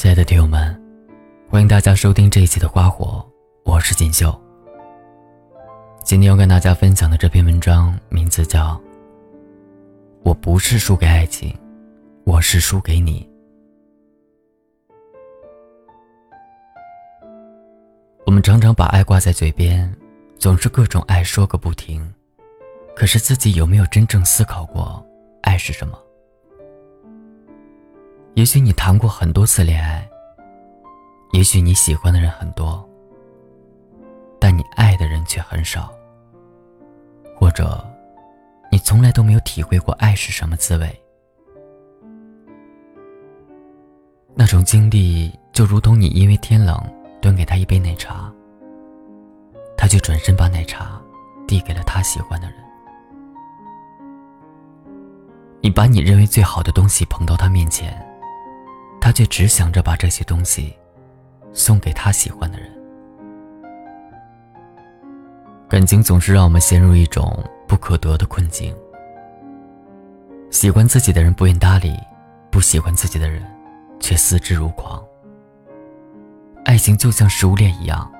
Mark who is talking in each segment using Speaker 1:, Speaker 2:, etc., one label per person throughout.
Speaker 1: 亲爱的听友们，欢迎大家收听这一期的《花火》，我是锦绣。今天要跟大家分享的这篇文章名字叫《我不是输给爱情，我是输给你》。我们常常把爱挂在嘴边，总是各种爱说个不停，可是自己有没有真正思考过爱是什么？也许你谈过很多次恋爱，也许你喜欢的人很多，但你爱的人却很少。或者，你从来都没有体会过爱是什么滋味。那种经历就如同你因为天冷端给他一杯奶茶，他却转身把奶茶递给了他喜欢的人。你把你认为最好的东西捧到他面前。他却只想着把这些东西送给他喜欢的人。感情总是让我们陷入一种不可得的困境。喜欢自己的人不愿搭理，不喜欢自己的人却思之如狂。爱情就像食物链一样，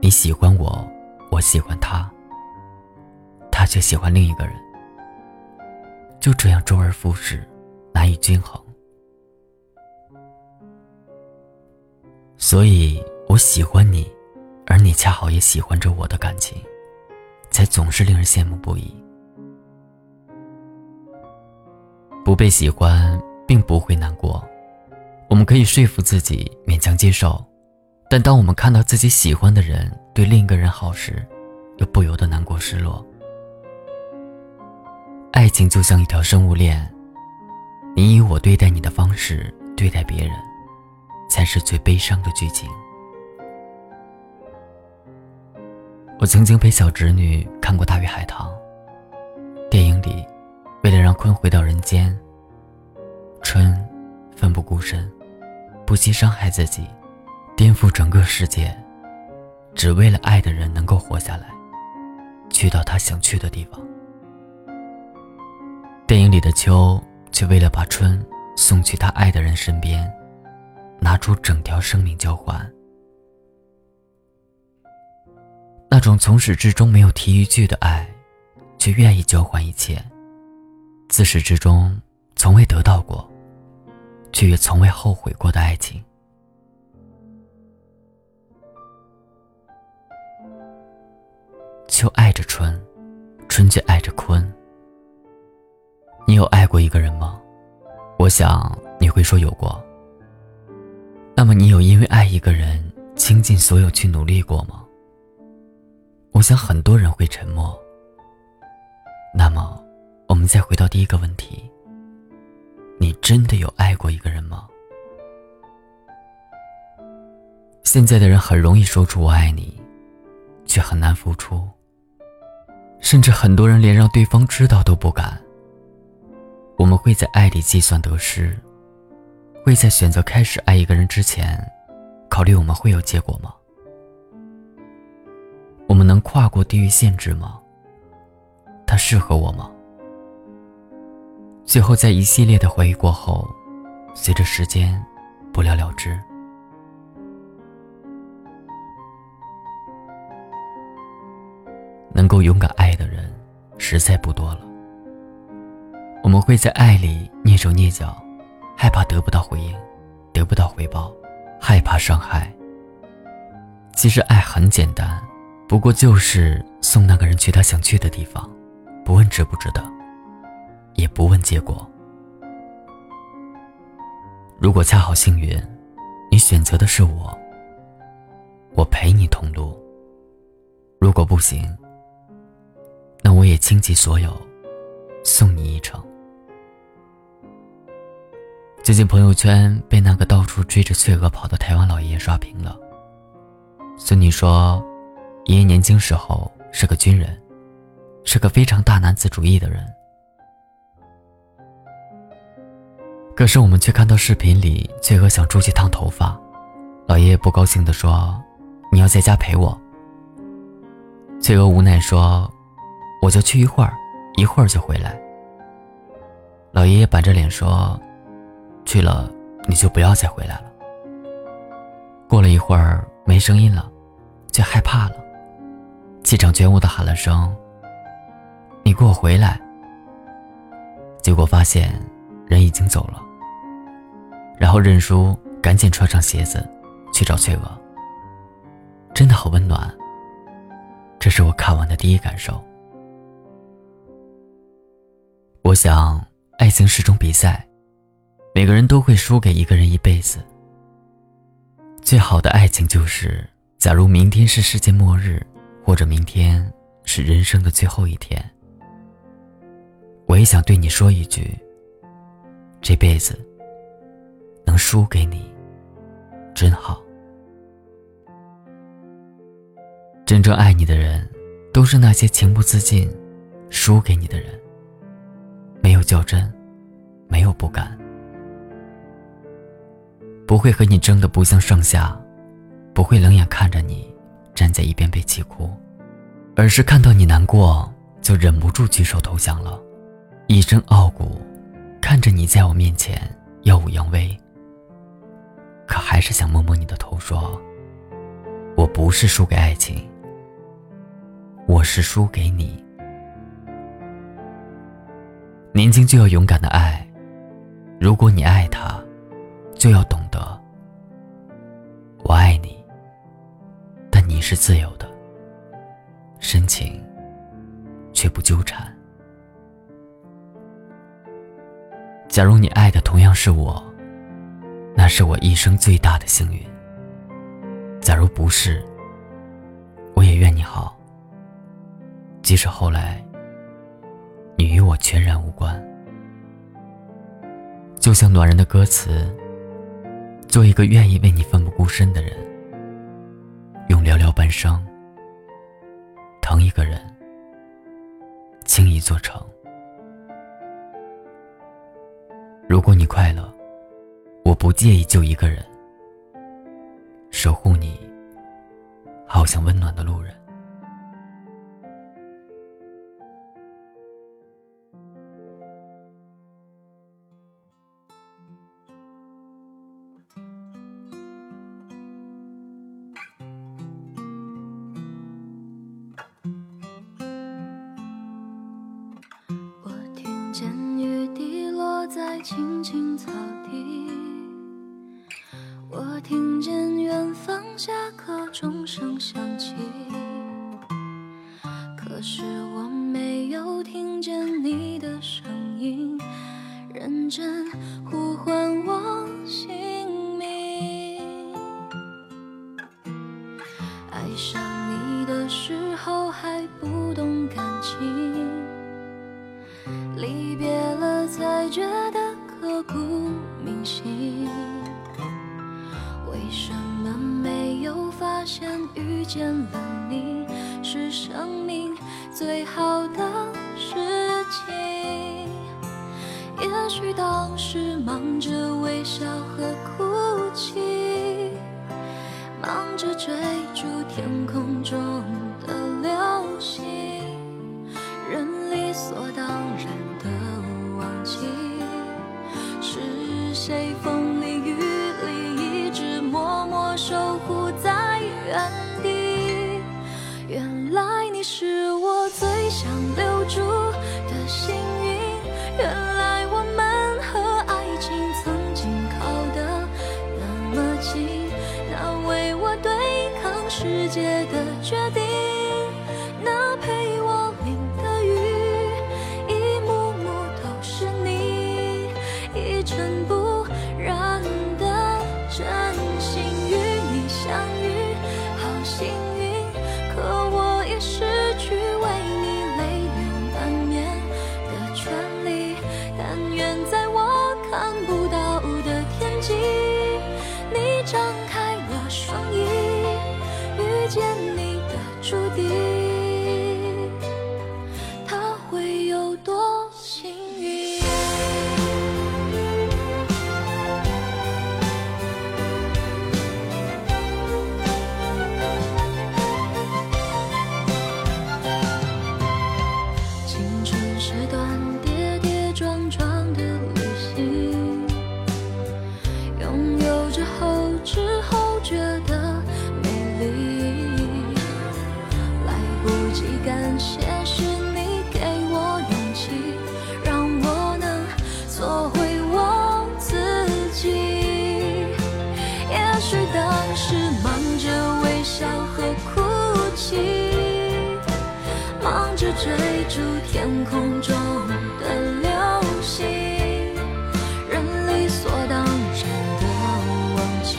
Speaker 1: 你喜欢我，我喜欢他，他却喜欢另一个人，就这样周而复始，难以均衡。所以，我喜欢你，而你恰好也喜欢着我的感情，才总是令人羡慕不已。不被喜欢并不会难过，我们可以说服自己勉强接受，但当我们看到自己喜欢的人对另一个人好时，又不由得难过失落。爱情就像一条生物链，你以我对待你的方式对待别人。才是最悲伤的剧情。我曾经陪小侄女看过《大鱼海棠》。电影里，为了让鲲回到人间，春奋不顾身，不惜伤害自己，颠覆整个世界，只为了爱的人能够活下来，去到他想去的地方。电影里的秋，却为了把春送去他爱的人身边。拿出整条生命交换，那种从始至终没有提一句的爱，却愿意交换一切；自始至终从未得到过，却也从未后悔过的爱情。秋爱着春，春却爱着鲲。你有爱过一个人吗？我想你会说有过。那么，你有因为爱一个人倾尽所有去努力过吗？我想很多人会沉默。那么，我们再回到第一个问题：你真的有爱过一个人吗？现在的人很容易说出“我爱你”，却很难付出，甚至很多人连让对方知道都不敢。我们会在爱里计算得失。会在选择开始爱一个人之前，考虑我们会有结果吗？我们能跨过地域限制吗？他适合我吗？最后，在一系列的回忆过后，随着时间不了了之。能够勇敢爱的人，实在不多了。我们会在爱里蹑手蹑脚。害怕得不到回应，得不到回报，害怕伤害。其实爱很简单，不过就是送那个人去他想去的地方，不问值不值得，也不问结果。如果恰好幸运，你选择的是我，我陪你同路；如果不行，那我也倾其所有，最近朋友圈被那个到处追着翠娥跑的台湾老爷爷刷屏了。孙女说，爷爷年轻时候是个军人，是个非常大男子主义的人。可是我们却看到视频里翠娥想出去烫头发，老爷爷不高兴地说：“你要在家陪我。”翠娥无奈说：“我就去一会儿，一会儿就回来。”老爷爷板着脸说。去了你就不要再回来了。过了一会儿没声音了，就害怕了，气场全无的喊了声：“你给我回来！”结果发现人已经走了，然后认输，赶紧穿上鞋子去找翠娥。真的好温暖，这是我看完的第一感受。我想，爱情是种比赛，每个人都会输给一个人一辈子。最好的爱情就是，假如明天是世界末日，或者明天是人生的最后一天，我也想对你说一句：这辈子能输给你，真好。真正爱你的人，都是那些情不自禁输给你的人。没有较真，没有不甘，不会和你争得不相上下，不会冷眼看着你站在一边被气哭，而是看到你难过就忍不住举手投降了，一身傲骨，看着你在我面前耀武扬威，可还是想摸摸你的头，说：“我不是输给爱情，我是输给你。”年轻就要勇敢的爱，如果你爱他，就要懂得，我爱你，但你是自由的，深情却不纠缠。假如你爱的同样是我，那是我一生最大的幸运。假如不是，我也愿你好，即使后来。你与我全然无关，就像暖人的歌词。做一个愿意为你奋不顾身的人，用寥寥半生疼一个人，倾一座城。如果你快乐，我不介意就一个人守护你，好像温暖的路人。
Speaker 2: 见雨滴落在青青草地，我听见远方下课钟声响起，可是我离别了才觉得。刻骨铭心，为什么没有发现遇见了你是生命最好的事情？也许当时忙着微笑和哭泣，忙着追逐天空中的流星，人理所当然的忘记。是谁风里雨里一直默默守护在原地？原来你是我最想留住的幸运。原来我们和爱情曾经靠得那么近，那为我对抗世界的决定，天空中的流星人理所当然的忘记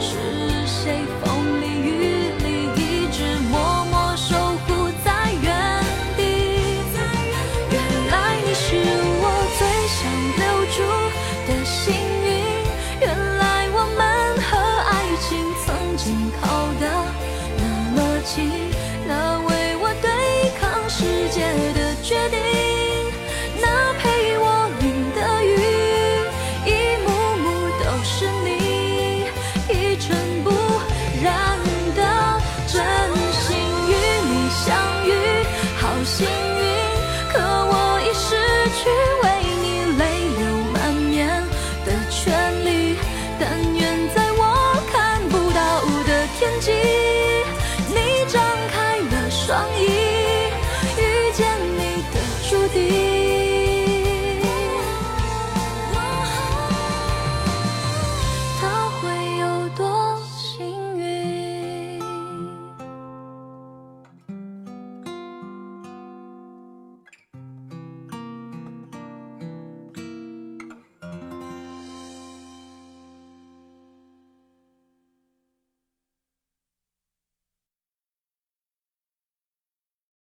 Speaker 2: 是谁风里雨里一直默默守护在原地？原来你是我最想留住的幸运原来我们和爱情曾经靠